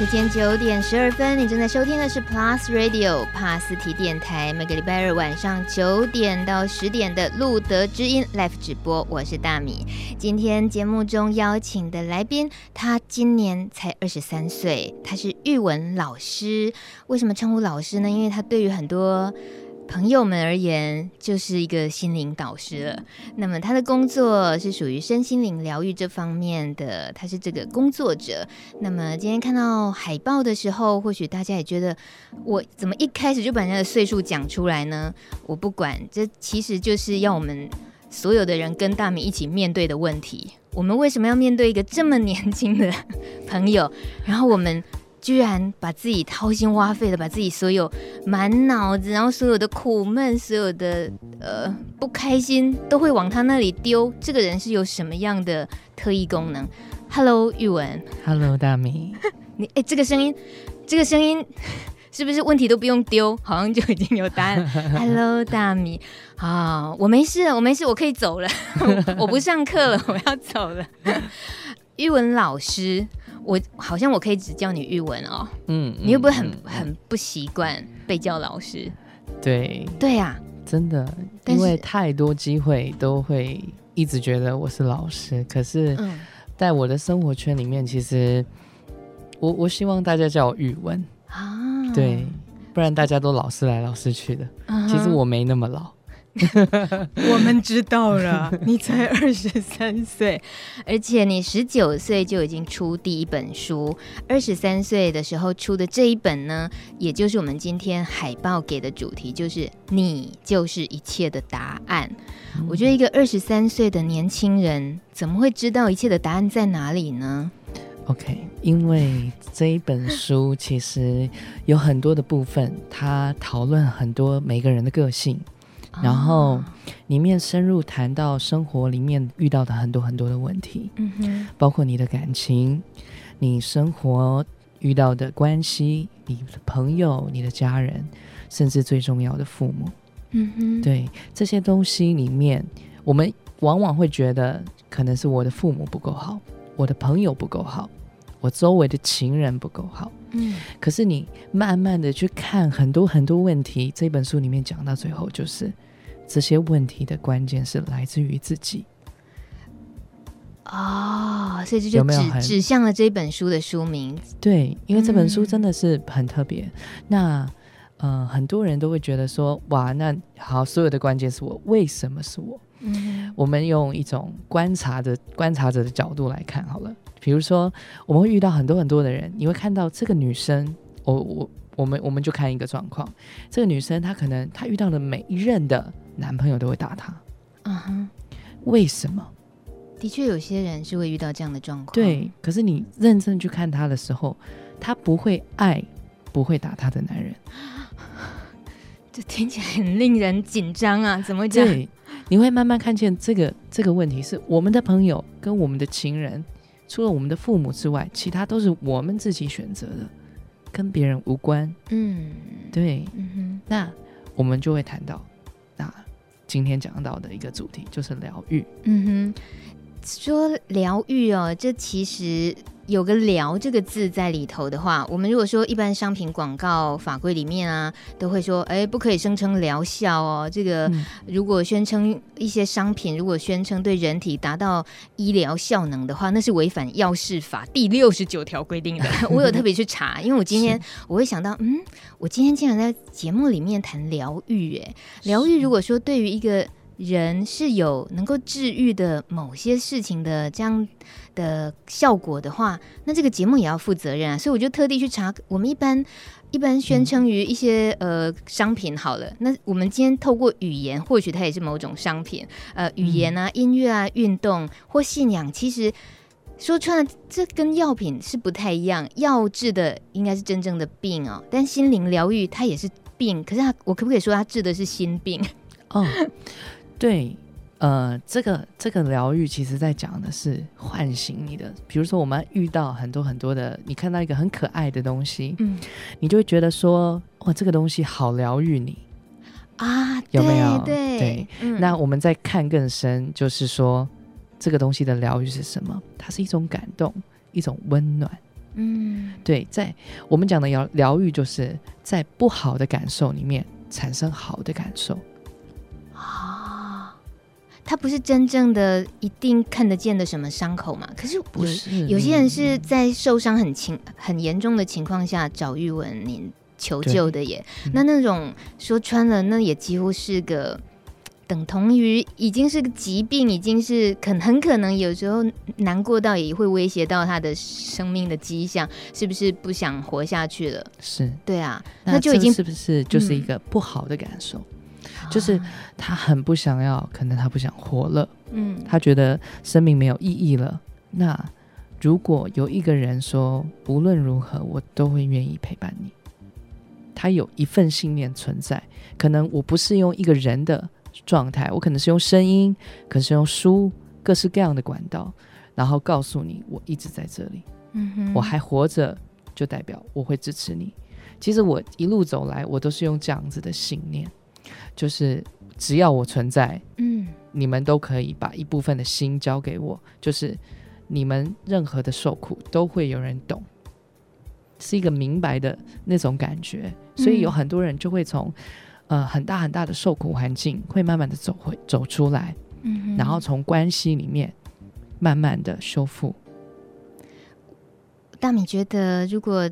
时间九点十二分，你正在收听的是 Plus Radio 帕斯提电台，每个礼拜二晚上九点到十点的路德之音 Live 直播，我是大米。今天节目中邀请的来宾，他今年才二十三岁，他是玉文老师。为什么称呼老师呢？因为他对于很多朋友们而言，就是一个心灵导师了。那么他的工作是属于身心灵疗愈这方面的，他是这个工作者。那么今天看到海报的时候，或许大家也觉得，我怎么一开始就把人家的岁数讲出来呢？我不管，这其实就是要我们所有的人跟大米一起面对的问题。我们为什么要面对一个这么年轻的朋友？然后我们。居然把自己掏心挖肺的，把自己所有满脑子，然后所有的苦闷，所有的呃不开心，都会往他那里丢。这个人是有什么样的特异功能？Hello，玉文。Hello，大米。你哎，这个声音，这个声音 是不是问题都不用丢，好像就已经有答案？Hello，大米。啊，我没事，我没事，我可以走了。我不上课了，我要走了。玉文老师。我好像我可以只叫你玉文哦，嗯，你会不会很、嗯、很不习惯被叫老师？对，对呀、啊，真的，因为太多机会都会一直觉得我是老师，可是，在我的生活圈里面，其实我我希望大家叫我玉文。啊，对，不然大家都老师来老师去的，啊、其实我没那么老。我们知道了，你才二十三岁，而且你十九岁就已经出第一本书，二十三岁的时候出的这一本呢，也就是我们今天海报给的主题，就是你就是一切的答案。嗯、我觉得一个二十三岁的年轻人，怎么会知道一切的答案在哪里呢？OK，因为这一本书其实有很多的部分，它讨论很多每个人的个性。然后里面深入谈到生活里面遇到的很多很多的问题，嗯哼，包括你的感情，你生活遇到的关系，你的朋友、你的家人，甚至最重要的父母，嗯哼，对这些东西里面，我们往往会觉得可能是我的父母不够好，我的朋友不够好，我周围的情人不够好，嗯，可是你慢慢的去看很多很多问题，这本书里面讲到最后就是。这些问题的关键是来自于自己哦，所以这就指指向了这本书的书名。对，因为这本书真的是很特别。嗯、那呃，很多人都会觉得说，哇，那好，所有的关键是我，为什么是我？嗯，我们用一种观察的观察者的角度来看好了。比如说，我们会遇到很多很多的人，你会看到这个女生，我我我们我们就看一个状况，这个女生她可能她遇到的每一任的。男朋友都会打她，嗯哼，为什么？的确，有些人是会遇到这样的状况。对，可是你认真去看他的时候，他不会爱不会打他的男人，这听起来很令人紧张啊！怎么讲？对，你会慢慢看见这个这个问题是我们的朋友跟我们的情人，除了我们的父母之外，其他都是我们自己选择的，跟别人无关。嗯，对，嗯哼，那我们就会谈到。今天讲到的一个主题就是疗愈。嗯哼，说疗愈哦，这其实有个“疗”这个字在里头的话，我们如果说一般商品广告法规里面啊，都会说，哎，不可以声称疗效哦。这个如果宣称一些商品，如果宣称对人体达到医疗效能的话，那是违反药事法第六十九条规定的。我有特别去查，因为我今天我会想到，嗯，我今天竟然在节目里面谈疗愈，哎，疗愈如果说对于一个人是有能够治愈的某些事情的这样的效果的话，那这个节目也要负责任啊。所以我就特地去查，我们一般一般宣称于一些、嗯、呃商品好了，那我们今天透过语言，或许它也是某种商品。呃，语言啊、音乐啊、运动或信仰，其实说穿了，这跟药品是不太一样。药治的应该是真正的病哦，但心灵疗愈它也是病，可是它我可不可以说它治的是心病？哦。对，呃，这个这个疗愈，其实在讲的是唤醒你的。比如说，我们遇到很多很多的，你看到一个很可爱的东西，嗯，你就会觉得说，哇，这个东西好疗愈你啊，有没有？对，对对嗯，那我们再看更深，就是说，这个东西的疗愈是什么？它是一种感动，一种温暖。嗯，对，在我们讲的疗疗愈，就是在不好的感受里面产生好的感受。啊，他不是真正的一定看得见的什么伤口嘛？可是不是，有些人是在受伤很轻、很严重的情况下找玉文您求救的耶。那那种说穿了，那也几乎是个。等同于已经是个疾病，已经是可很可能有时候难过到也会威胁到他的生命的迹象，是不是不想活下去了？是对啊，那，那就已经是不是就是一个不好的感受？嗯、就是他很不想要，可能他不想活了，嗯，他觉得生命没有意义了。那如果有一个人说无论如何我都会愿意陪伴你，他有一份信念存在，可能我不是用一个人的。状态，我可能是用声音，可能是用书，各式各样的管道，然后告诉你，我一直在这里，嗯哼，我还活着，就代表我会支持你。其实我一路走来，我都是用这样子的信念，就是只要我存在，嗯，你们都可以把一部分的心交给我，就是你们任何的受苦都会有人懂，是一个明白的那种感觉，所以有很多人就会从。呃，很大很大的受苦环境会慢慢的走回走出来，嗯，然后从关系里面慢慢的修复。大米觉得，如果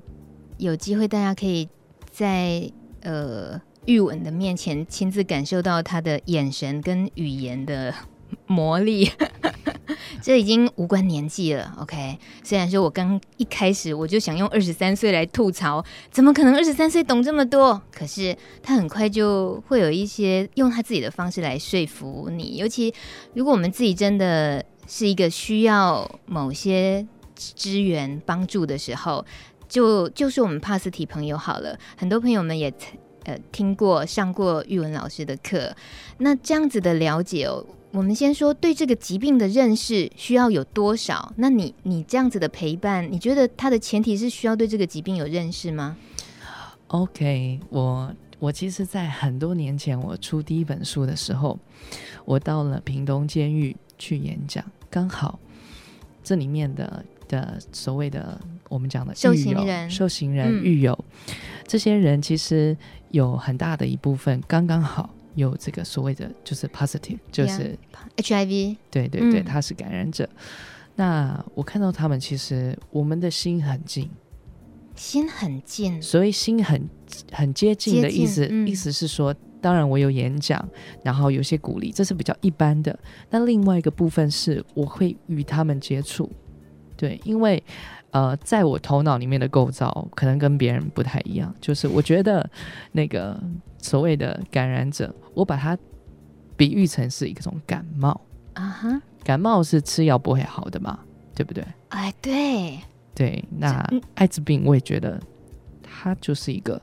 有机会，大家可以在呃玉文的面前亲自感受到他的眼神跟语言的魔力。这已经无关年纪了，OK。虽然说我刚一开始我就想用二十三岁来吐槽，怎么可能二十三岁懂这么多？可是他很快就会有一些用他自己的方式来说服你。尤其如果我们自己真的是一个需要某些资源帮助的时候，就就是我们帕斯提朋友好了。很多朋友们也呃听过上过玉文老师的课，那这样子的了解哦。我们先说对这个疾病的认识需要有多少？那你你这样子的陪伴，你觉得他的前提是需要对这个疾病有认识吗？OK，我我其实，在很多年前我出第一本书的时候，我到了屏东监狱去演讲，刚好这里面的的所谓的我们讲的受刑人、受刑人、狱友、嗯，这些人其实有很大的一部分刚刚好。有这个所谓的就是 positive，就是 HIV，对对对，他是感染者。嗯。那我看到他们，其实我们的心很近，心很近，所以心很很接近的意思，嗯，意思是说，当然我有演讲，然后有些鼓励，这是比较一般的。那另外一个部分是，我会与他们接触，对，因为。呃，在我头脑里面的构造可能跟别人不太一样，就是我觉得那个所谓的感染者，我把它比喻成是一种感冒啊哈，感冒是吃药不会好的嘛，对不对？哎，对对，那艾滋病我也觉得它就是一个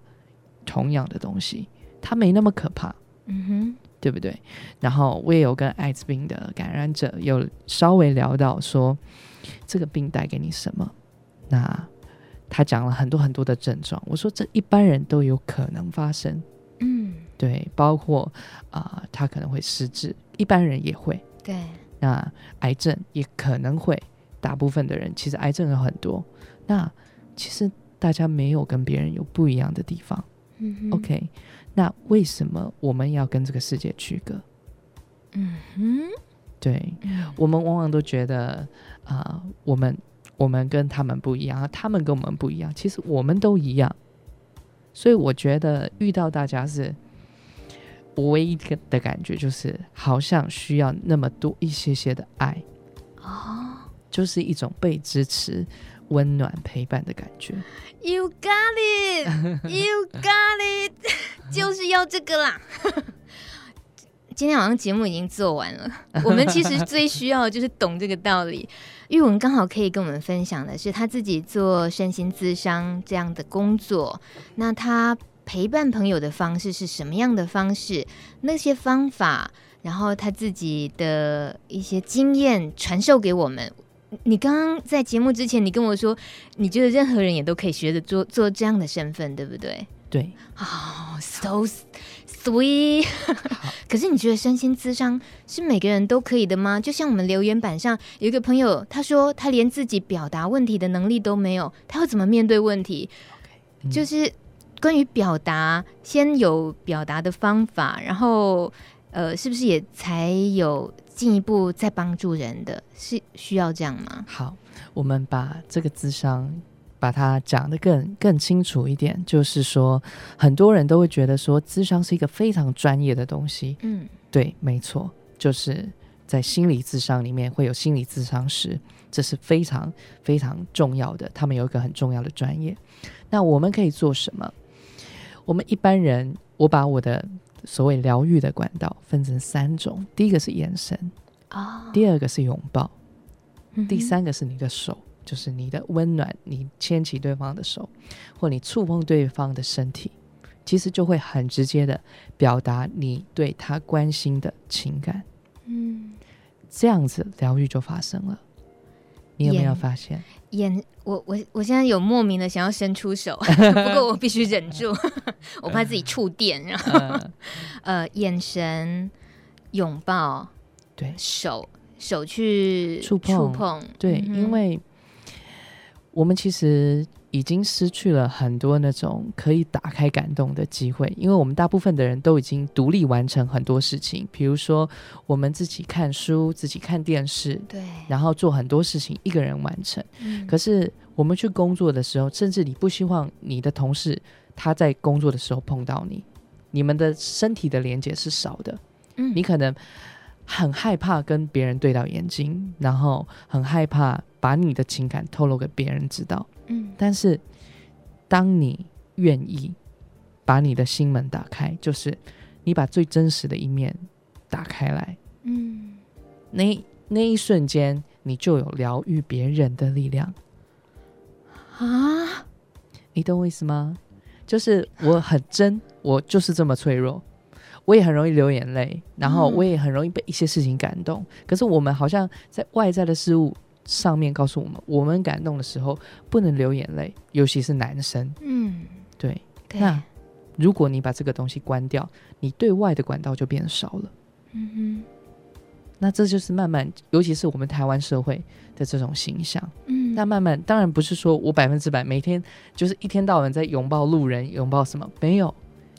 同样的东西，它没那么可怕，嗯哼，对不对？然后我也有跟艾滋病的感染者有稍微聊到说，这个病带给你什么？那他讲了很多很多的症状，我说这一般人都有可能发生，嗯，对，包括啊、呃，他可能会失智，一般人也会，对。那癌症也可能会，大部分的人其实癌症有很多，那其实大家没有跟别人有不一样的地方，嗯，OK，那为什么我们要跟这个世界区隔？嗯哼，对，嗯、我们往往都觉得啊、呃，我们。我们跟他们不一样，他们跟我们不一样。其实我们都一样，所以我觉得遇到大家是，我唯一的感觉就是好像需要那么多一些些的爱，哦，就是一种被支持、温暖、陪伴的感觉。You got it, you got it，就是要这个啦。今天晚上节目已经做完了，我们其实最需要的就是懂这个道理。玉文刚好可以跟我们分享的是他自己做身心咨商这样的工作，那他陪伴朋友的方式是什么样的方式？那些方法，然后他自己的一些经验传授给我们。你刚刚在节目之前，你跟我说，你觉得任何人也都可以学着做做这样的身份，对不对？对。哦、oh，so。对，可是你觉得身心咨商是每个人都可以的吗？就像我们留言板上有一个朋友，他说他连自己表达问题的能力都没有，他要怎么面对问题？Okay, 嗯、就是关于表达，先有表达的方法，然后呃，是不是也才有进一步再帮助人的？是需要这样吗？好，我们把这个智商。把它讲得更更清楚一点，就是说，很多人都会觉得说，智商是一个非常专业的东西。嗯，对，没错，就是在心理智商里面会有心理智商师，这是非常非常重要的。他们有一个很重要的专业。那我们可以做什么？我们一般人，我把我的所谓疗愈的管道分成三种：第一个是眼神啊，哦、第二个是拥抱，嗯、第三个是你的手。就是你的温暖，你牵起对方的手，或你触碰对方的身体，其实就会很直接的表达你对他关心的情感。嗯，这样子疗愈就发生了。你有没有发现？眼，我我我现在有莫名的想要伸出手，不过我必须忍住，我怕自己触电。然后，呃，呃，眼神、拥抱，对，手手去触碰，触碰，对，嗯，因为。我们其实已经失去了很多那种可以打开感动的机会，因为我们大部分的人都已经独立完成很多事情，比如说我们自己看书、自己看电视，对，然后做很多事情一个人完成。嗯。可是我们去工作的时候，甚至你不希望你的同事他在工作的时候碰到你，你们的身体的连接是少的。嗯。你可能很害怕跟别人对到眼睛，然后很害怕。把你的情感透露给别人知道，嗯，但是当你愿意把你的心门打开，就是你把最真实的一面打开来，嗯，那那一瞬间，你就有疗愈别人的力量啊！你懂我意思吗？就是我很真，我就是这么脆弱，我也很容易流眼泪，然后我也很容易被一些事情感动。嗯，可是我们好像在外在的事物。上面告诉我们，我们感动的时候不能流眼泪，尤其是男生。嗯，对。对。那如果你把这个东西关掉，你对外的管道就变少了。嗯哼。那这就是慢慢，尤其是我们台湾社会的这种形象。嗯。那慢慢，当然不是说我百分之百每天就是一天到晚在拥抱路人，拥抱什么没有，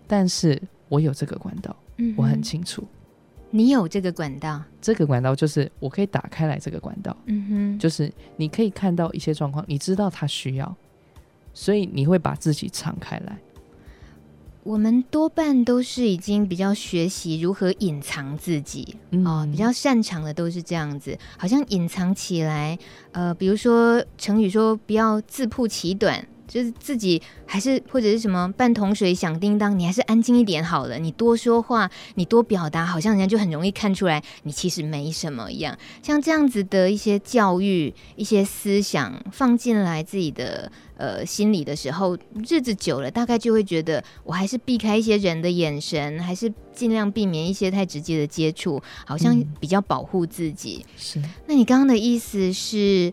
但是我有这个管道，嗯，我很清楚。你有这个管道，这个管道就是我可以打开来。这个管道，嗯哼，就是你可以看到一些状况，你知道他需要，所以你会把自己敞开来。我们多半都是已经比较学习如何隐藏自己，嗯、哦，比较擅长的都是这样子，好像隐藏起来。呃，比如说成语说不要自曝其短。就是自己还是或者是什么半桶水响叮当，你还是安静一点好了。你多说话，你多表达，好像人家就很容易看出来你其实没什么一样。像这样子的一些教育、一些思想放进来自己的呃心里的时候，日子久了，大概就会觉得我还是避开一些人的眼神，还是尽量避免一些太直接的接触，好像比较保护自己。嗯，是。那你刚刚的意思是，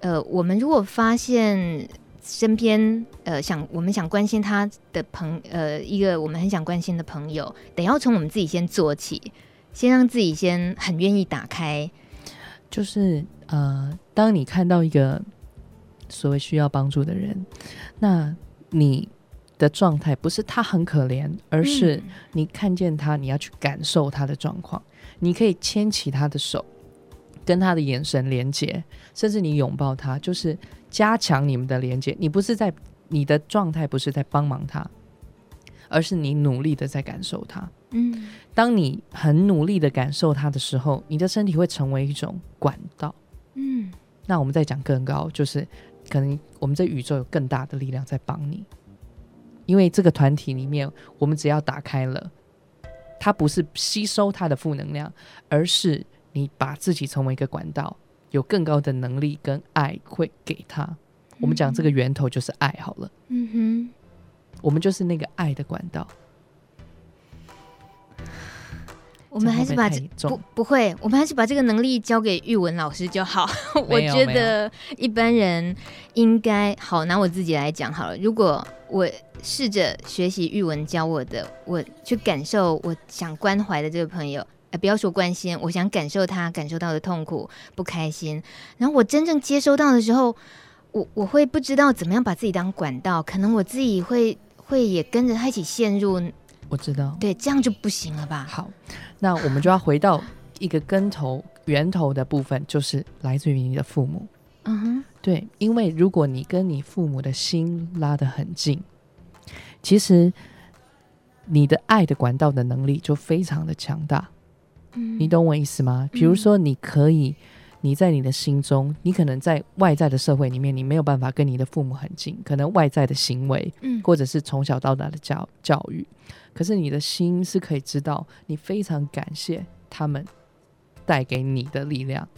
呃，我们如果发现。身边呃，想我们想关心他的朋呃，一个我们很想关心的朋友，得要从我们自己先做起，先让自己先很愿意打开。就是呃，当你看到一个所谓需要帮助的人，那你的状态不是他很可怜，而是你看见他，你要去感受他的状况。你可以牵起他的手，跟他的眼神连接，甚至你拥抱他，就是。加强你们的连接，你不是在你的状态，不是在帮忙他，而是你努力的在感受他。嗯，当你很努力的感受他的时候，你的身体会成为一种管道。嗯，那我们再讲更高，就是可能我们这宇宙有更大的力量在帮你，因为这个团体里面，我们只要打开了，它不是吸收它的负能量，而是你把自己成为一个管道。有更高的能力跟爱会给他，嗯、我们讲这个源头就是爱好了。嗯哼，我们就是那个爱的管道。我们还是把这不不会，我们还是把这个能力交给玉文老师就好。我觉得一般人应该好，拿我自己来讲好了。如果我试着学习玉文教我的，我去感受我想关怀的这个朋友，呃，不要说关心，我想感受他感受到的痛苦、不开心，然后我真正接收到的时候，我我会不知道怎么样把自己当管道，可能我自己会会也跟着他一起陷入。我知道，对，这样就不行了吧？好，那我们就要回到一个根头、源头的部分，就是来自于你的父母。嗯哼，对，因为如果你跟你父母的心拉得很近，其实你的爱的管道的能力就非常的强大。嗯，你懂我意思吗？比如说，你可以。你在你的心中，你可能在外在的社会里面，你没有办法跟你的父母很近，可能外在的行为，嗯，或者是从小到大的教教育，可是你的心是可以知道，你非常感谢他们带给你的力量，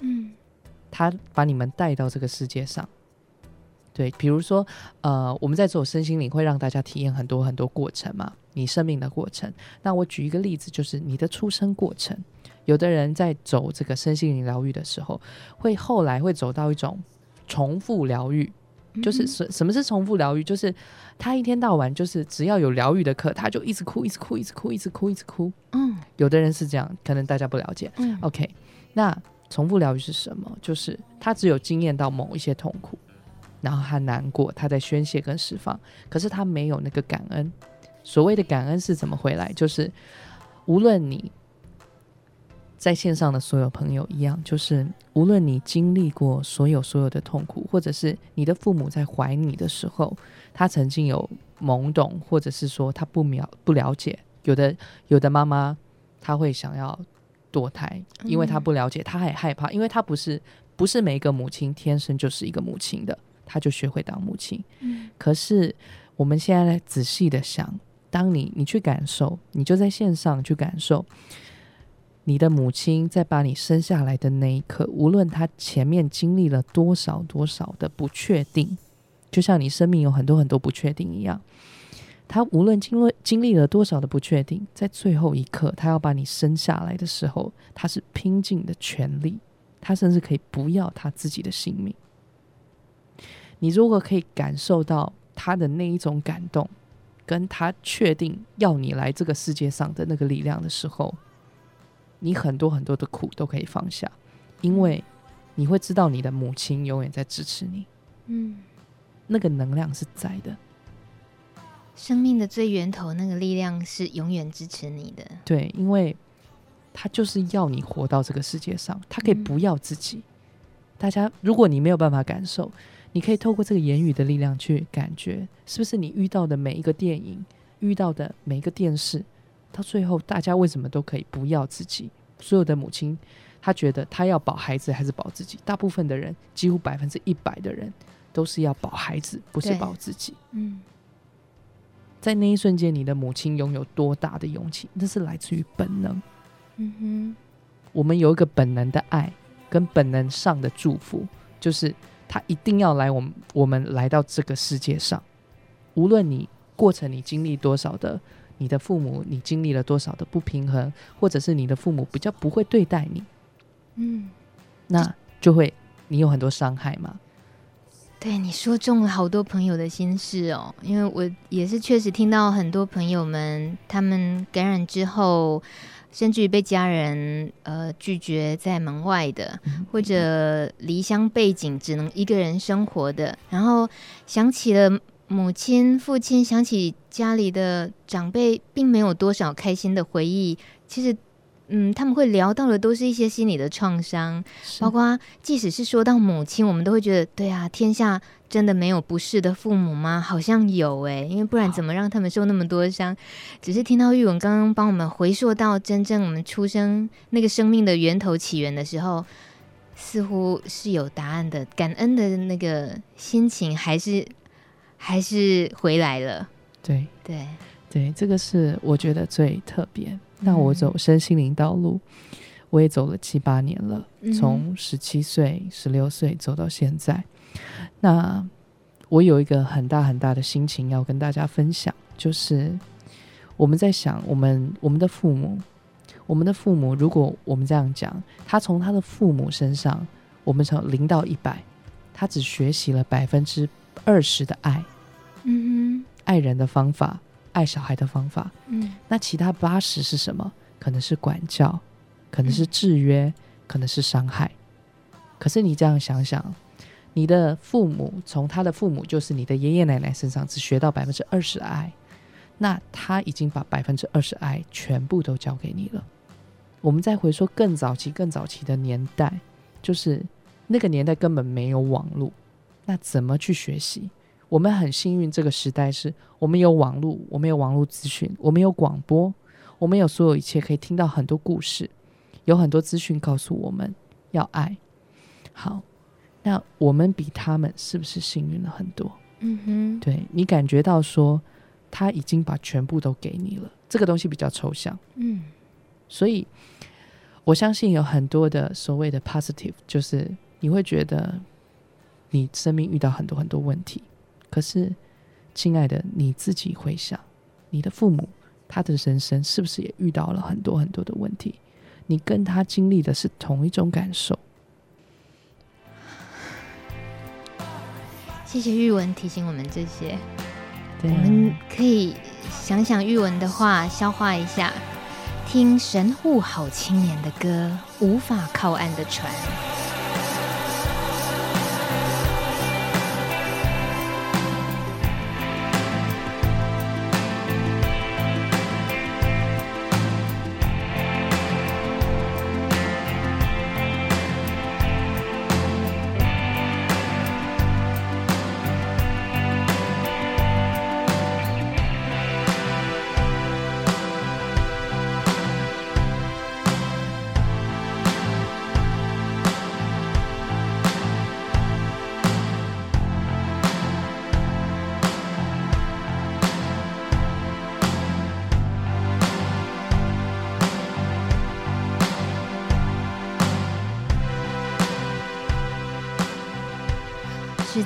嗯，他把你们带到这个世界上，对，比如说，呃，我们在做身心灵会让大家体验很多很多过程嘛，你生命的过程。那我举一个例子，就是你的出生过程。有的人在走这个身心灵疗愈的时候，会后来会走到一种重复疗愈，就是什什么是重复疗愈？就是他一天到晚就是只要有疗愈的课，他就一直哭，一直哭，一直哭，一直哭，一直哭。嗯，有的人是这样，可能大家不了解。嗯，OK，那重复疗愈是什么？就是他只有经验到某一些痛苦，然后他难过，他在宣泄跟释放，可是他没有那个感恩。所谓的感恩是怎么回来？就是无论你。在线上的所有朋友一样，就是无论你经历过所有所有的痛苦，或者是你的父母在怀你的时候，他曾经有懵懂，或者是说他不了不了解，有的有的妈妈她会想要堕胎，因为她不了解，她还害怕，因为她不是不是每一个母亲天生就是一个母亲的，她就学会当母亲。嗯，可是我们现在来仔细的想，当你你去感受，你就在线上去感受。你的母亲在把你生下来的那一刻，无论她前面经历了多少多少的不确定，就像你生命有很多很多不确定一样，她无论经历经历了多少的不确定，在最后一刻，她要把你生下来的时候，她是拼尽的全力，她甚至可以不要她自己的性命。你如果可以感受到她的那一种感动，跟他确定要你来这个世界上的那个力量的时候。你很多很多的苦都可以放下，因为你会知道你的母亲永远在支持你。嗯，那个能量是在的，生命的最源头那个力量是永远支持你的。对，因为他就是要你活到这个世界上，他可以不要自己。嗯。大家，如果你没有办法感受，你可以透过这个言语的力量去感觉，是不是你遇到的每一个电影，遇到的每一个电视。到最后，大家为什么都可以不要自己？所有的母亲，她觉得她要保孩子还是保自己？大部分的人，几乎百分之一百的人，都是要保孩子，不是保自己。嗯，在那一瞬间，你的母亲拥有多大的勇气？那是来自于本能。嗯哼，我们有一个本能的爱，跟本能上的祝福，就是他一定要来我们我们来到这个世界上，无论你过程你经历多少的。你的父母，你经历了多少的不平衡，或者是你的父母比较不会对待你，嗯，那就会你有很多伤害嘛。对，你说中了好多朋友的心事哦，因为我也是确实听到很多朋友们，他们感染之后，甚至于被家人呃拒绝在门外的，嗯、或者离乡背景只能一个人生活的，然后想起了。母亲、父亲想起家里的长辈，并没有多少开心的回忆。其实，嗯，他们会聊到的都是一些心理的创伤，包括即使是说到母亲，我们都会觉得，对啊，天下真的没有不是的父母吗？好像有诶，因为不然怎么让他们受那么多伤？只是听到玉文刚刚帮我们回溯到真正我们出生那个生命的源头起源的时候，似乎是有答案的。感恩的那个心情还是。还是回来了，对对对，这个是我觉得最特别。那我走身心灵道路，嗯、我也走了七八年了，从十七岁、十六岁走到现在。那我有一个很大很大的心情要跟大家分享，就是我们在想，我们我们的父母，我们的父母，如果我们这样讲，他从他的父母身上，我们从零到一百，他只学习了百分之二十的爱，嗯哼，爱人的方法，爱小孩的方法，嗯，那其他八十是什么？可能是管教，可能是制约，嗯、可能是伤害。可是你这样想想，你的父母从他的父母，就是你的爷爷奶奶身上，只学到百分之二十的爱。那他已经把百分之二十爱全部都交给你了。我们再回说更早期、更早期的年代，就是那个年代根本没有网络，那怎么去学习？我们很幸运，这个时代是我们有网络，我们有网络资讯，我们有广播，我们有所有一切可以听到很多故事，有很多资讯告诉我们要爱。好，那我们比他们是不是幸运了很多？嗯哼，对，你感觉到说。他已经把全部都给你了，这个东西比较抽象，嗯，所以我相信有很多的所谓的 positive，就是你会觉得你生命遇到很多很多问题，可是，亲爱的，你自己回想，你的父母他的人生是不是也遇到了很多很多的问题？你跟他经历的是同一种感受。谢谢玉文提醒我们这些。我们可以想想玉文的话，消化一下，听神户好青年的歌，无法靠岸的船。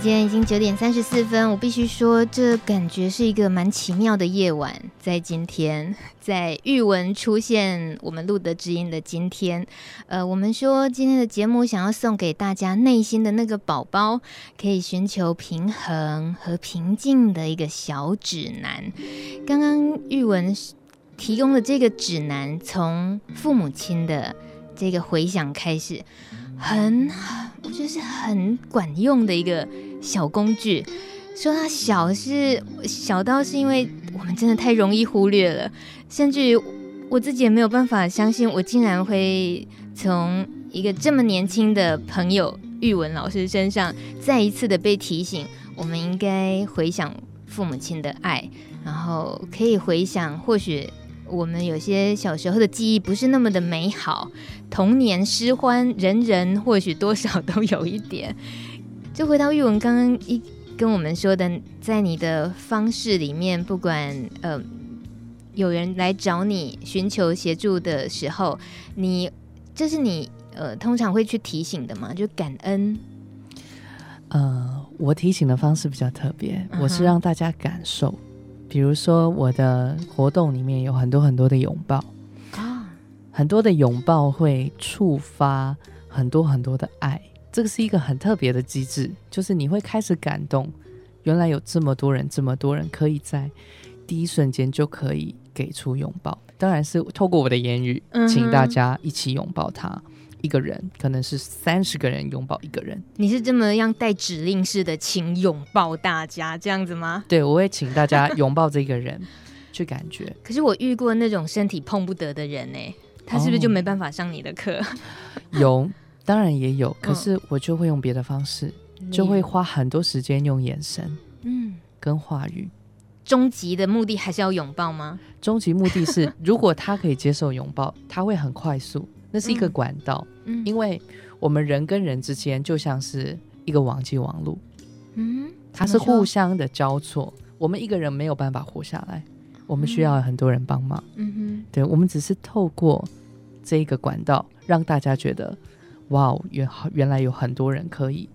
间已经九点三十四分，我必须说，这感觉是一个蛮奇妙的夜晚。在今天，在玉文出现我们录的知音的今天，呃，我们说今天的节目想要送给大家内心的那个宝宝，可以寻求平衡和平静的一个小指南。刚刚玉文提供的这个指南，从父母亲的这个回想开始。很，我觉得是很管用的一个小工具。说它小是小到是因为我们真的太容易忽略了，甚至于我自己也没有办法相信，我竟然会从一个这么年轻的朋友玉文老师身上再一次的被提醒，我们应该回想父母亲的爱，然后可以回想或许。我们有些小时候的记忆不是那么的美好，童年失欢，人人或许多少都有一点。就回到玉文刚刚一跟我们说的，在你的方式里面，不管呃有人来找你寻求协助的时候，你这是你呃通常会去提醒的嘛？就感恩。呃，我提醒的方式比较特别，我是让大家感受。Uh-huh. 比如说，我的活动里面有很多很多的拥抱啊，很多的拥抱会触发很多很多的爱，这个是一个很特别的机制，就是你会开始感动，原来有这么多人，这么多人可以在第一瞬间就可以给出拥抱，当然是透过我的言语，请大家一起拥抱他。一个人可能是三十个人拥抱一个人，你是这么样带指令式的，请拥抱大家这样子吗？对，我会请大家拥抱这个人，去感觉。可是我遇过那种身体碰不得的人呢，他是不是就没办法上你的课？哦、有，当然也有，可是我就会用别的方式，嗯、就会花很多时间用眼神，嗯，跟话语。终极的目的还是要拥抱吗？终极目的是，如果他可以接受拥抱，他会很快速。那是一个管道，嗯，因为我们人跟人之间就像是一个网际网路，嗯，它是互相的交错。我们一个人没有办法活下来，我们需要很多人帮忙，嗯哼，对，我们只是透过这一个管道，让大家觉得，哇，原原来有很多人可以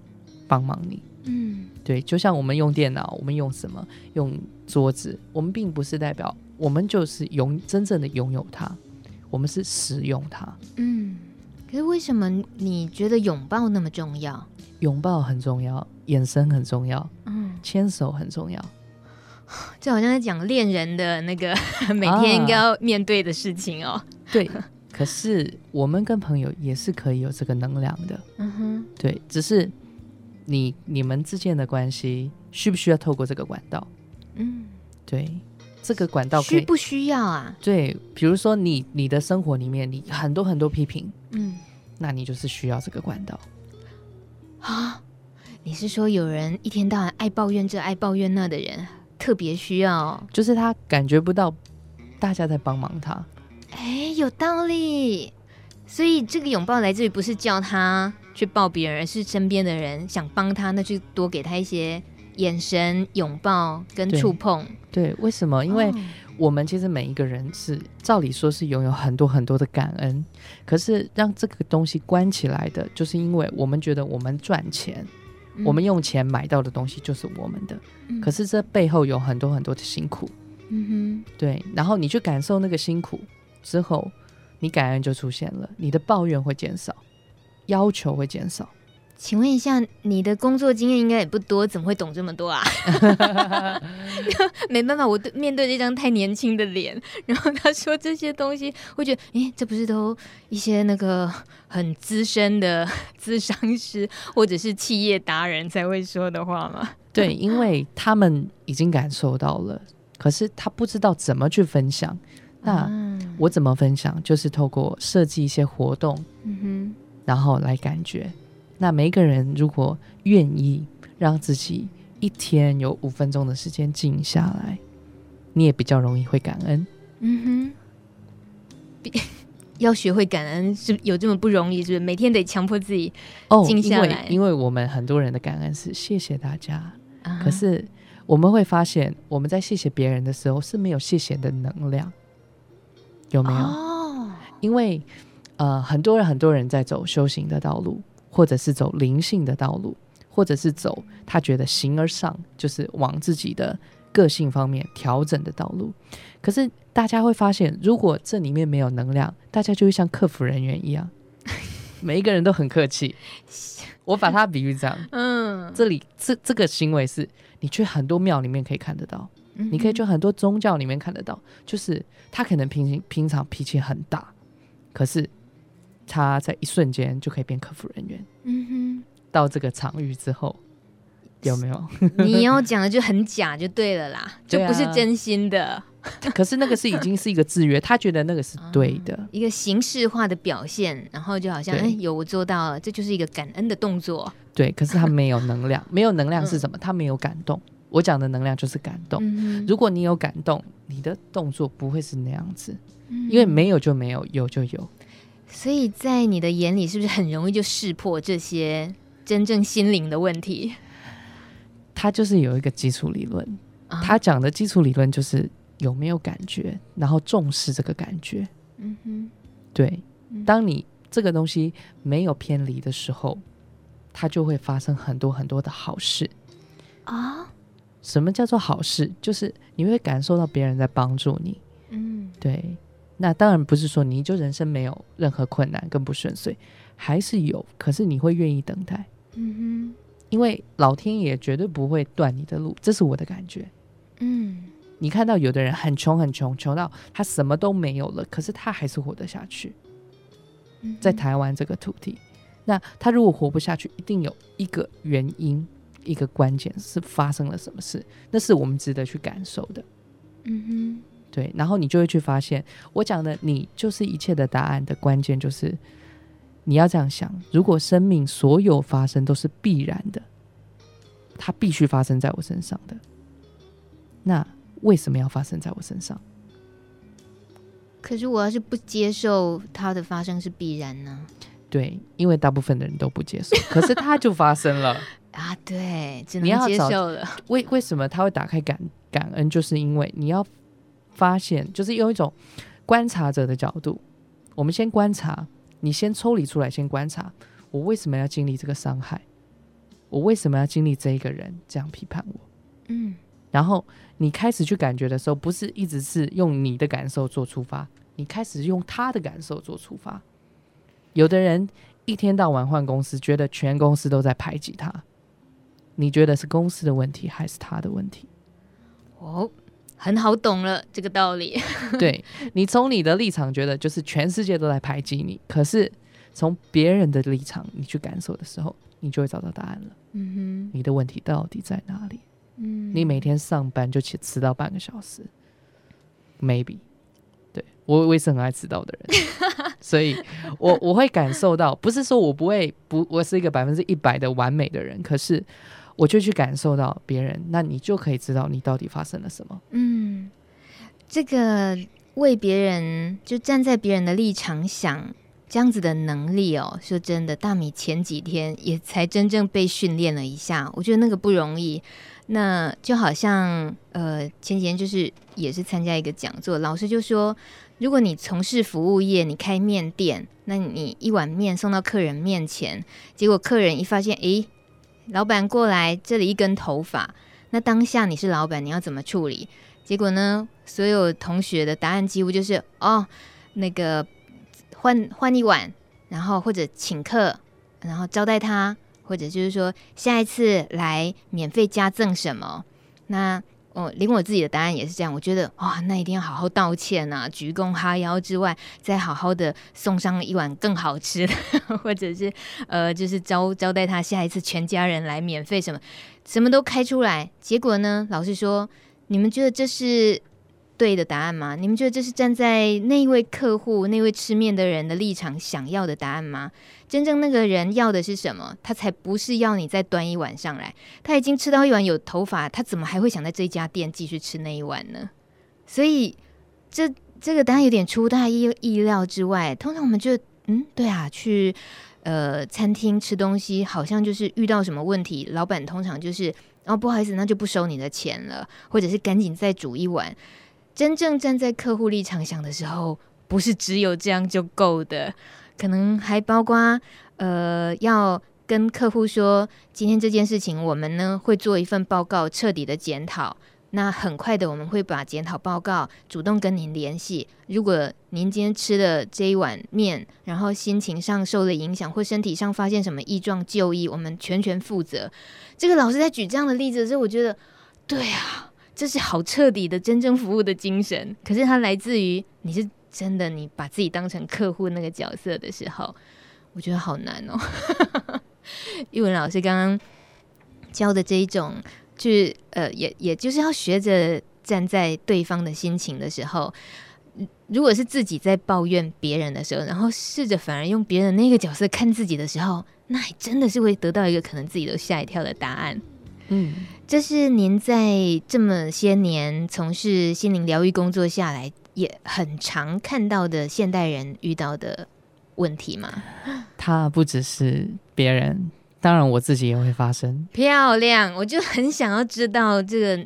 帮忙你，嗯，对，就像我们用电脑，我们用什么？用桌子，我们并不是代表我们就是拥真正的拥有它。我们是使用它。嗯，可是为什么你觉得拥抱那么重要？拥抱很重要，眼神很重要，嗯，牵手很重要。就好像在讲恋人的那个 每天应该要面对的事情哦。啊、对，可是我们跟朋友也是可以有这个能量的。嗯哼，对，只是你你们之间的关系需不需要透过这个管道？嗯，对，这个管道需不需要啊？对，比如说你你的生活里面你很多很多批评，嗯，那你就是需要这个管道啊？你是说有人一天到晚爱抱怨这爱抱怨那的人？特别需要，就是他感觉不到大家在帮忙他。哎，有道理。所以这个拥抱来自于不是叫他去抱别人，而是身边的人想帮他，那就多给他一些眼神、拥抱跟触碰。对。对，为什么？因为我们其实每一个人是照理说是拥有很多很多的感恩，可是让这个东西关起来的，就是因为我们觉得我们赚钱。我们用钱买到的东西就是我们的，嗯、可是这背后有很多很多的辛苦，嗯哼，对。然后你去感受那个辛苦之后，你感恩就出现了，你的抱怨会减少，要求会减少。请问一下，你的工作经验应该也不多，怎么会懂这么多啊？没办法，我对面对这张太年轻的脸，然后他说这些东西，会觉得，诶，这不是都一些那个很资深的 咨商师或者是企业达人才会说的话吗？对，因为他们已经感受到了，可是他不知道怎么去分享。那我怎么分享？就是透过设计一些活动，嗯哼，然后来感觉。那每一个人如果愿意让自己一天有五分钟的时间静下来，你也比较容易会感恩。嗯哼，要学会感恩是有这么不容易，是不是？每天得强迫自己静下来。哦，因为因为我们很多人的感恩是谢谢大家，啊，可是我们会发现我们在谢谢别人的时候是没有谢谢的能量，有没有？哦，因为呃，很多人很多人在走修行的道路。或者是走灵性的道路，或者是走他觉得形而上，就是往自己的个性方面调整的道路。可是大家会发现，如果这里面没有能量，大家就会像客服人员一样，每一个人都很客气。我把它比喻这样，嗯，这里这这个行为是你去很多庙里面可以看得到，嗯、你可以就很多宗教里面看得到，就是他可能平平常脾气很大，可是。他在一瞬间就可以变客服人员。嗯哼，到这个场域之后，有没有？你要讲的就很假，就对了啦，就不是真心的。啊、可是那个是已经是一个制约，他觉得那个是对的，嗯、一个形式化的表现，然后就好像哎、欸，有我做到了，这就是一个感恩的动作。对，可是他没有能量，没有能量是什么？他没有感动。我讲的能量就是感动。嗯、如果你有感动，你的动作不会是那样子，嗯、因为没有就没有，有就有。所以在你的眼里，是不是很容易就识破这些真正心灵的问题？他就是有一个基础理论，啊、他讲的基础理论就是有没有感觉，然后重视这个感觉。嗯哼，对，当你这个东西没有偏离的时候，它就会发生很多很多的好事啊。什么叫做好事？就是你会感受到别人在帮助你。嗯，对。那当然不是说你就人生没有任何困难跟不顺遂，还是有，可是你会愿意等待，嗯哼，因为老天爷绝对不会断你的路，这是我的感觉，嗯，你看到有的人很穷很穷，穷到他什么都没有了，可是他还是活得下去，在台湾这个土地，那他如果活不下去，一定有一个原因，一个关键是发生了什么事，那是我们值得去感受的，嗯哼。对，然后你就会去发现，我讲的你就是一切的答案的关键，就是你要这样想：如果生命所有发生都是必然的，它必须发生在我身上的，那为什么要发生在我身上？可是我要是不接受它的发生是必然呢？对，因为大部分的人都不接受，可是它就发生了 啊！对，只能接受了。为为什么他会打开感感恩？就是因为你要。发现就是用一种观察者的角度，我们先观察，你先抽离出来，先观察我为什么要经历这个伤害，我为什么要经历这一个人这样批判我，嗯，然后你开始去感觉的时候，不是一直是用你的感受做出发，你开始用他的感受做出发。有的人一天到晚换公司，觉得全公司都在排挤他。你觉得是公司的问题还是他的问题？哦，很好懂了这个道理。对，你从你的立场觉得就是全世界都在排挤你，可是从别人的立场你去感受的时候，你就会找到答案了。嗯哼，你的问题到底在哪里？嗯，你每天上班就迟迟到半个小时，maybe。对，我我也是很爱迟到的人，所以我我会感受到，不是说我不会不，我是一个百分之一百的完美的人，可是我就去感受到别人，那你就可以知道你到底发生了什么。嗯，这个为别人就站在别人的立场想这样子的能力哦，说真的，大米前几天也才真正被训练了一下，我觉得那个不容易。那就好像呃，前几天就是也是参加一个讲座，老师就说，如果你从事服务业，你开面店，那你一碗面送到客人面前，结果客人一发现，诶，老板过来，这里一根头发，那当下你是老板，你要怎么处理？结果呢，所有同学的答案几乎就是，哦，那个换换一碗，然后或者请客，然后招待他。或者就是说，下一次来免费加赠什么？那哦连我自己的答案也是这样。我觉得哇，那一定要好好道歉呐，鞠躬哈腰之外，再好好的送上一碗更好吃的，或者是呃，就是招招待他下一次全家人来免费什么，什么都开出来。结果呢，老师说，你们觉得这是对的答案吗？你们觉得这是站在那一位客户、那位吃面的人的立场想要的答案吗？真正那个人要的是什么？他才不是要你再端一碗上来。他已经吃到一碗有头发，他怎么还会想在这家店继续吃那一碗呢？所以这这个答案有点出大意意料之外。通常我们就嗯，对啊，去呃餐厅吃东西，好像就是遇到什么问题，老板通常就是哦，不好意思，那就不收你的钱了，或者是赶紧再煮一碗。真正站在客户立场想的时候，不是只有这样就够的。可能还包括，呃，要跟客户说，今天这件事情我们呢会做一份报告，彻底的检讨。那很快的，我们会把检讨报告主动跟您联系。如果您今天吃了这一碗面，然后心情上受了影响，或身体上发现什么异状，就医，我们全权负责。这个老师在举这样的例子的时候，我觉得，对啊，这是好彻底的真正服务的精神。可是它来自于你是。真的，你把自己当成客户那个角色的时候，我觉得好难哦。玉文老师刚刚教的这一种，就是呃，也也就是要学着站在对方的心情的时候，如果是自己在抱怨别人的时候，然后试着反而用别人那个角色看自己的时候，那还真的是会得到一个可能自己都吓一跳的答案。嗯，这是您在这么些年从事心灵疗愈工作下来，也很常看到的现代人遇到的问题吗？他不只是别人，当然我自己也会发生。漂亮，我就很想要知道这个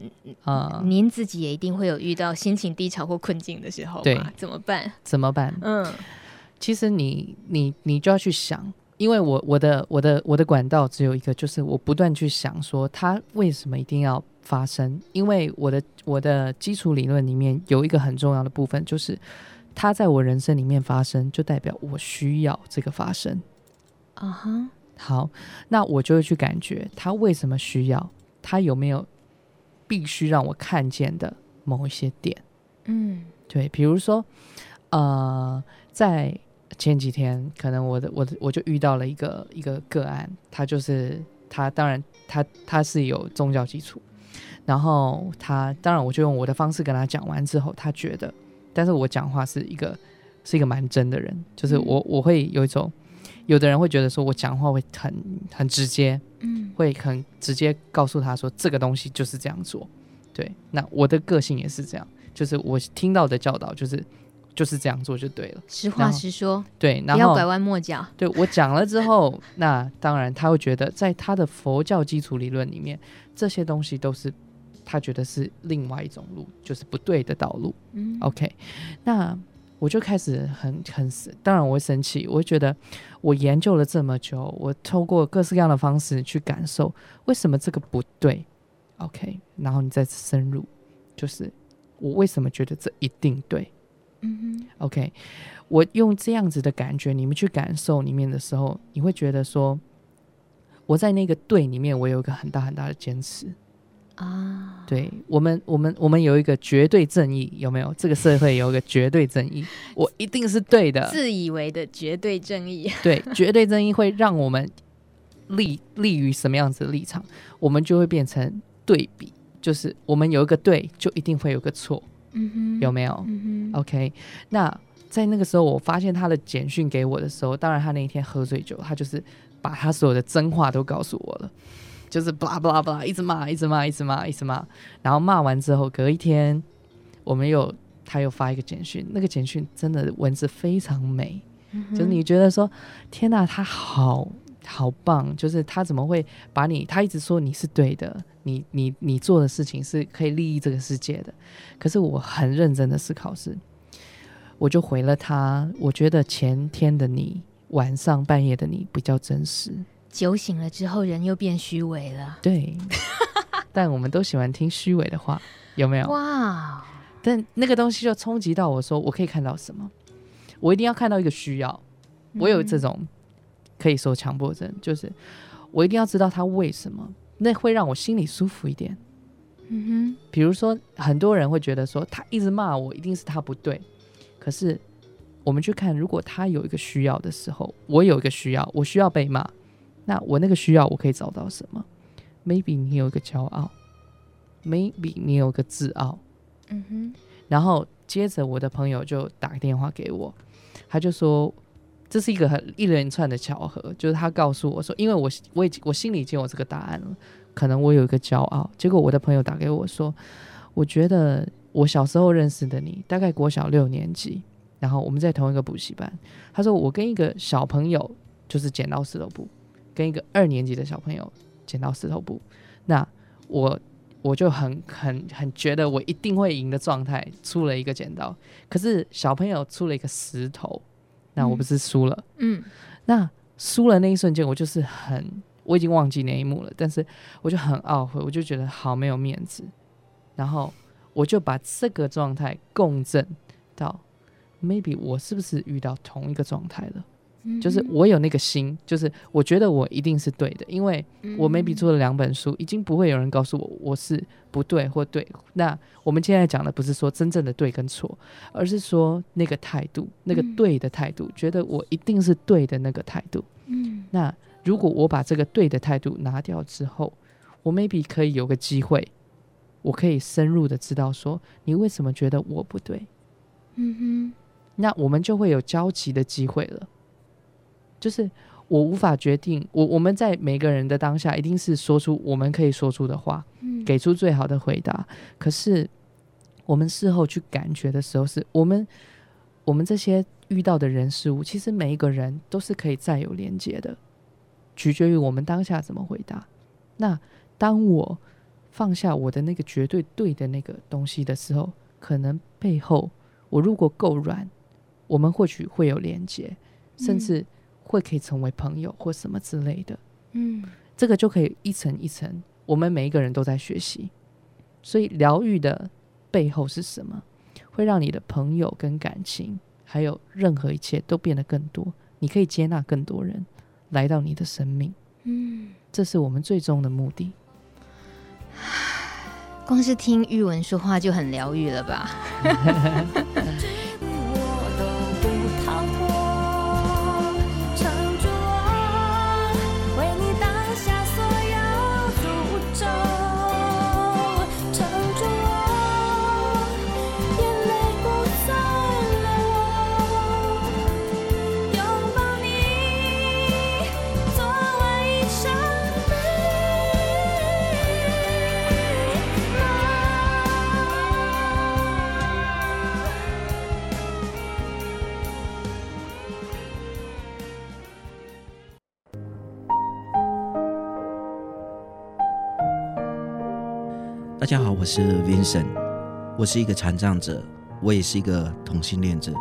啊，呃、您自己也一定会有遇到心情低潮或困境的时候，对，怎么办？怎么办？嗯，其实你你你就要去想，因为我我的我的我的管道只有一个，就是我不断去想说，它为什么一定要。发生，因为我的我的基础理论里面有一个很重要的部分，就是它在我人生里面发生，就代表我需要这个发生。啊哈、uh，huh. 好，那我就会去感觉它为什么需要，它有没有必须让我看见的某一些点。嗯，对，比如说，呃，在前几天，可能我的我的我就遇到了一个一个个案，他就是他，当然他他是有宗教基础。然后他当然，我就用我的方式跟他讲完之后，他觉得，但是我讲话是一个是一个蛮真的人，就是我我会有一种，有的人会觉得说我讲话会很很直接，嗯，会很直接告诉他说这个东西就是这样做，对，那我的个性也是这样，就是我听到的教导就是就是这样做就对了，实话实说，对，然后不要拐弯抹角，对我讲了之后，那当然他会觉得在他的佛教基础理论里面，这些东西都是。他觉得是另外一种路，就是不对的道路。嗯，OK，那我就开始很很死，当然我会生气，我会觉得我研究了这么久，我透过各式各样的方式去感受为什么这个不对。OK，然后你再深入，就是我为什么觉得这一定对？嗯哼，OK，我用这样子的感觉，你们去感受里面的时候，你会觉得说，我在那个对里面，我有一个很大很大的坚持啊。对我们，我们，我们有一个绝对正义，有没有？这个社会有一个绝对正义，我一定是对的，自以为的绝对正义。对，绝对正义会让我们立立于什么样子的立场，我们就会变成对比，就是我们有一个对，就一定会有个错。嗯哼，有没有？嗯哼，OK。那在那个时候，我发现他的简讯给我的时候，当然他那一天喝醉酒，他就是把他所有的真话都告诉我了，就是巴拉巴拉巴拉，一直骂，一直骂，一直骂，一直骂。然后骂完之后，隔一天，我们又他又发一个简讯，那个简讯真的文字非常美，嗯、就是你觉得说，天哪，他好。好棒！就是他怎么会把你？他一直说你是对的，你你你做的事情是可以利益这个世界的。可是我很认真的思考是，我就回了他。我觉得前天的你，晚上半夜的你比较真实。酒醒了之后，人又变虚伪了。对，但我们都喜欢听虚伪的话，有没有？哇！但那个东西就冲击到我说，我可以看到什么？我一定要看到一个需要。我有这种。嗯可以说强迫症，就是我一定要知道他为什么，那会让我心里舒服一点。嗯哼，比如说很多人会觉得说他一直骂我，一定是他不对。可是我们去看，如果他有一个需要的时候，我有一个需要，我需要被骂，那我那个需要我可以找到什么？Maybe 你有一个骄傲，Maybe 你有个自傲。嗯哼，然后接着我的朋友就打个电话给我，他就说。这是一个很一连串的巧合，就是他告诉我说，因为我我已经我心里已经有这个答案了，可能我有一个骄傲。结果我的朋友打给我说，我觉得我小时候认识的你，大概国小六年级，然后我们在同一个补习班。他说我跟一个小朋友就是剪刀石头布，跟一个二年级的小朋友剪刀石头布，那我我就很很很觉得我一定会赢的状态，出了一个剪刀，可是小朋友出了一个石头。那我不是输了，嗯，那输了那一瞬间，我就是很，我已经忘记那一幕了，但是我就很懊悔，我就觉得好没有面子，然后我就把这个状态共振到，maybe 我是不是遇到同一个状态了？就是我有那个心，就是我觉得我一定是对的，因为我 maybe 做了两本书，已经不会有人告诉我我是不对或对。那我们现在讲的不是说真正的对跟错，而是说那个态度，那个对的态度，觉得我一定是对的那个态度。嗯，那如果我把这个对的态度拿掉之后，我 maybe 可以有个机会，我可以深入的知道说你为什么觉得我不对。嗯哼，那我们就会有交集的机会了。就是我无法决定，我我们在每个人的当下，一定是说出我们可以说出的话，给出最好的回答。可是我们事后去感觉的时候，是我们我们这些遇到的人事物，其实每一个人都是可以再有连接的，取决于我们当下怎么回答。那当我放下我的那个绝对对的那个东西的时候，可能背后我如果够软，我们或许会有连接，甚至。会可以成为朋友或什么之类的，嗯，这个就可以一层一层，我们每一个人都在学习。所以疗愈的背后是什么？会让你的朋友跟感情，还有任何一切都变得更多。你可以接纳更多人来到你的生命，嗯，这是我们最终的目的。光是听玉文说话就很疗愈了吧？大家好，我是 Vincent，我是一个残障者，我也是一个同性恋者。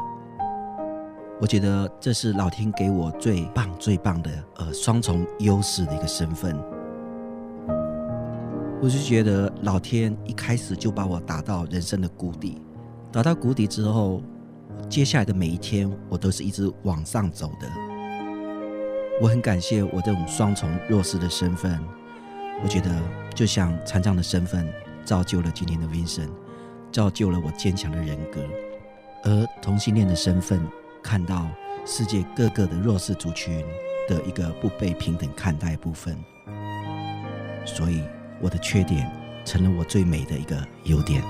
我觉得这是老天给我最棒、最棒的呃双重优势的一个身份。我就觉得老天一开始就把我打到人生的谷底，打到谷底之后，接下来的每一天，我都是一直往上走的。我很感谢我这种双重弱势的身份，我觉得就像残障的身份造就了今天的 Vincent，造就了我坚强的人格，而同性恋的身份看到世界各个的弱势族群的一个不被平等看待部分，所以我的缺点成了我最美的一个优点。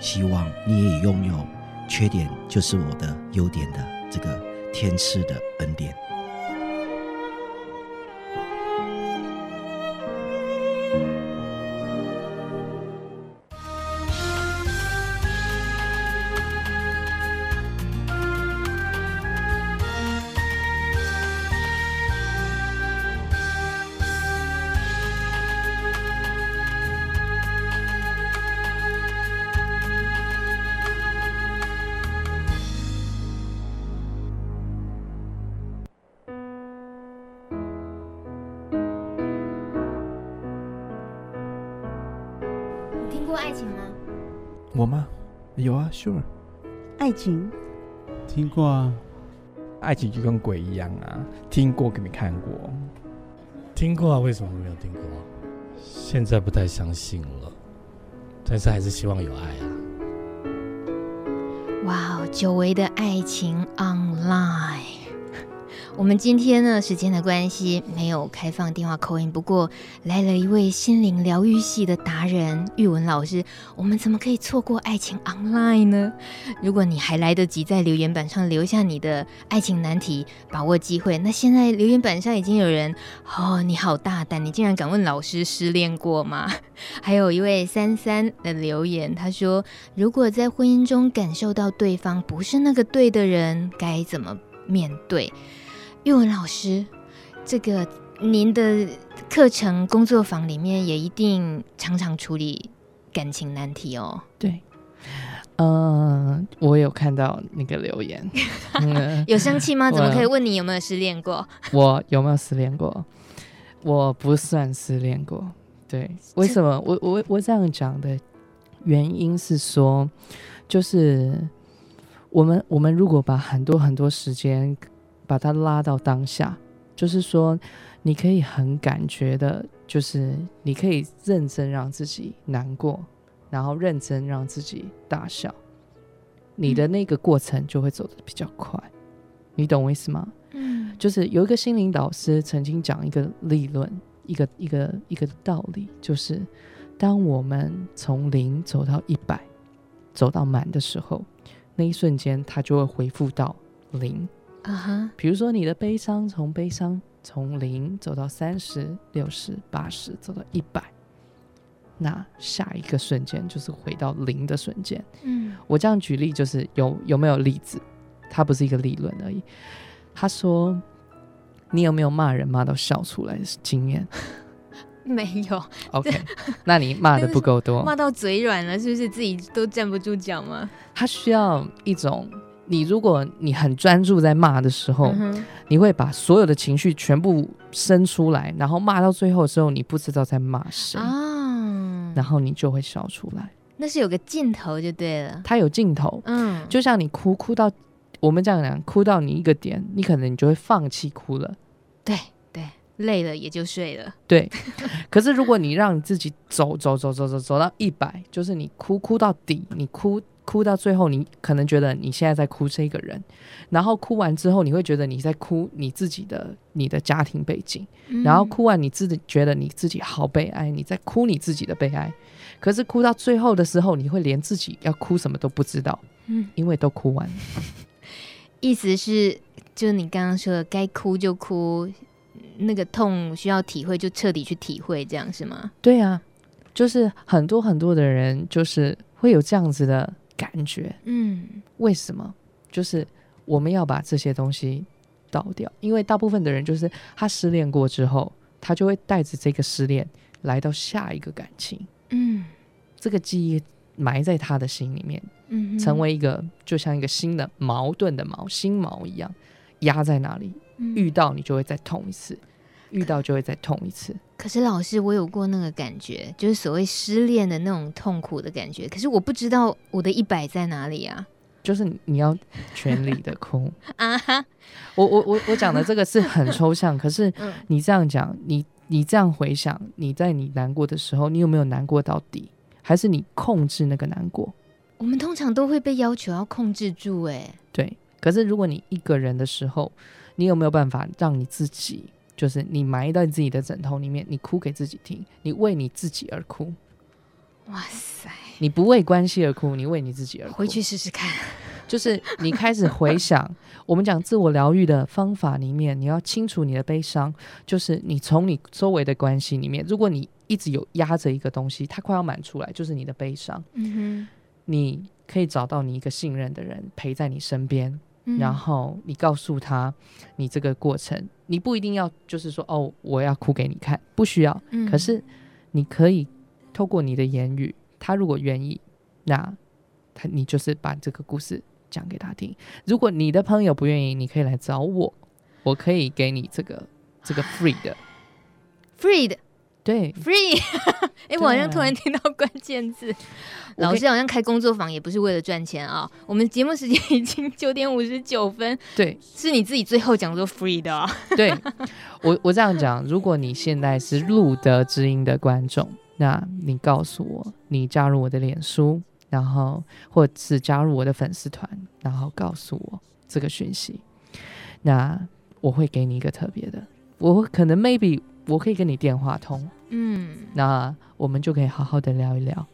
希望你也拥有缺点就是我的优点的这个天赐的恩典。有啊，Sure。爱情，听过啊。爱情就跟鬼一样啊，听过可没看过。听过啊，为什么没有听过？现在不太相信了，但是还是希望有爱啊。哇哦，久违的爱情 online。我们今天呢，时间的关系没有开放电话口音不过来了一位心灵疗愈系的达人玉文老师，我们怎么可以错过爱情 online 呢？如果你还来得及在留言板上留下你的爱情难题，把握机会。那现在留言板上已经有人哦，你好大胆，你竟然敢问老师失恋过吗？还有一位三三的留言，他说：如果在婚姻中感受到对方不是那个对的人，该怎么面对？玉文老师，这个您的课程工作坊里面也一定常常处理感情难题哦。对，嗯、呃，我有看到那个留言，嗯、有生气吗？怎么可以问你有没有失恋过？我有没有失恋过？我不算失恋过。对，为什么？我我我这样讲的原因是说，就是我们我们如果把很多很多时间。把它拉到当下，就是说，你可以很感觉的，就是你可以认真让自己难过，然后认真让自己大笑，你的那个过程就会走得比较快。嗯、你懂我意思吗？嗯，就是有一个心灵导师曾经讲一个理论，一个一个一个道理，就是当我们从零走到一百，走到满的时候，那一瞬间，它就会恢复到零。啊哈！比如说你的悲伤从悲伤从零走到三十、六十、八十，走到一百，那下一个瞬间就是回到零的瞬间。嗯，我这样举例就是有有没有例子？它不是一个理论而已。他说：“你有没有骂人骂到笑出来的经验？” 没有。OK，那你骂的不够多，骂到嘴软了，是不是自己都站不住脚吗？他需要一种。你如果你很专注在骂的时候，嗯，你会把所有的情绪全部生出来，然后骂到最后的时候，你不知道在骂谁，哦，然后你就会笑出来。那是有个尽头就对了，它有尽头。嗯，就像你哭哭到我们这样讲，哭到你一个点，你可能你就会放弃哭了。对对，累了也就睡了。对，可是如果你让你自己走走走走走走到一百，就是你哭哭到底，你哭。哭到最后，你可能觉得你现在在哭这个人，然后哭完之后，你会觉得你在哭你自己的你的家庭背景，嗯，然后哭完你自己觉得你自己好悲哀，你在哭你自己的悲哀。可是哭到最后的时候，你会连自己要哭什么都不知道，嗯，因为都哭完了。意思是，就是你刚刚说的，该哭就哭，那个痛需要体会就彻底去体会，这样是吗？对啊，就是很多很多的人就是会有这样子的。感觉，嗯，为什么？就是我们要把这些东西倒掉，因为大部分的人就是他失恋过之后，他就会带着这个失恋来到下一个感情，嗯，这个记忆埋在他的心里面，嗯，成为一个就像一个新的矛盾的矛，新矛一样压在那里，嗯，遇到你就会再痛一次。遇到就会再痛一次。可是老师，我有过那个感觉，就是所谓失恋的那种痛苦的感觉。可是我不知道我的一百在哪里啊。就是你要全力的哭 啊哈！我我我我讲的这个是很抽象，可是你这样讲，你你这样回想，你在你难过的时候，你有没有难过到底？还是你控制那个难过？我们通常都会被要求要控制住，哎，对。可是如果你一个人的时候，你有没有办法让你自己，就是你埋在自己的枕头里面，你哭给自己听，你为你自己而哭？哇塞！你不为关系而哭，你为你自己而哭。回去试试看。就是你开始回想，我们讲自我疗愈的方法里面，你要清除你的悲伤。就是你从你周围的关系里面，如果你一直有压着一个东西，它快要满出来，就是你的悲伤。嗯哼。你可以找到你一个信任的人陪在你身边，嗯、然后你告诉他你这个过程，你不一定要就是说哦，我要哭给你看，不需要。嗯、可是你可以。透过你的言语，他如果愿意，那他你就是把这个故事讲给他听。如果你的朋友不愿意，你可以来找我，我可以给你这个这个 free 的 free 的，对 free。哎、欸，我好像突然听到关键字，老师好像开工作坊也不是为了赚钱啊。我们节目时间已经九点五十九分，对，是你自己最后讲说 free 的、哦。对，我我这样讲，如果你现在是路德之音的观众。那你告诉我，你加入我的脸书，然后或者是加入我的粉丝团，然后告诉我这个讯息，那我会给你一个特别的，我可能 maybe 我可以跟你电话通，嗯，那我们就可以好好的聊一聊。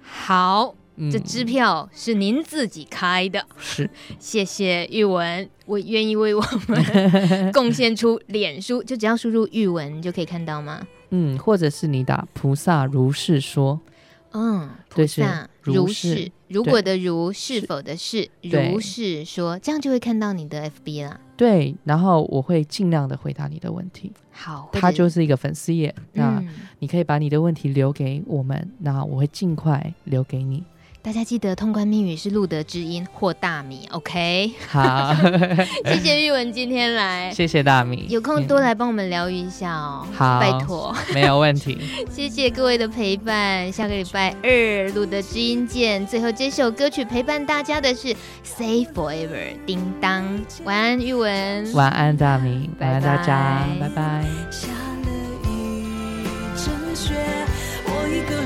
好，嗯、这支票是您自己开的，是，谢谢玉文，我愿意为我们 贡献出脸书，就只要输入玉文就可以看到吗？嗯，或者是你打菩萨如是说，嗯，菩萨如是，如果的如，是否的是，如是说，这样就会看到你的 FB 啦。对，然后我会尽量的回答你的问题。好，它就是一个粉丝页，那嗯，你可以把你的问题留给我们，那我会尽快留给你。大家记得通关密语是路德之音或大米，OK？好，谢谢玉文今天来，谢谢大米，有空多来帮我们疗愈一下哦，好，拜托，没有问题。谢谢各位的陪伴，下个礼拜二路德之音见。最后这首歌曲陪伴大家的是《Say Forever》，叮当，晚安玉文，晚安大米，晚安大家，拜拜。下了一阵雪，我一个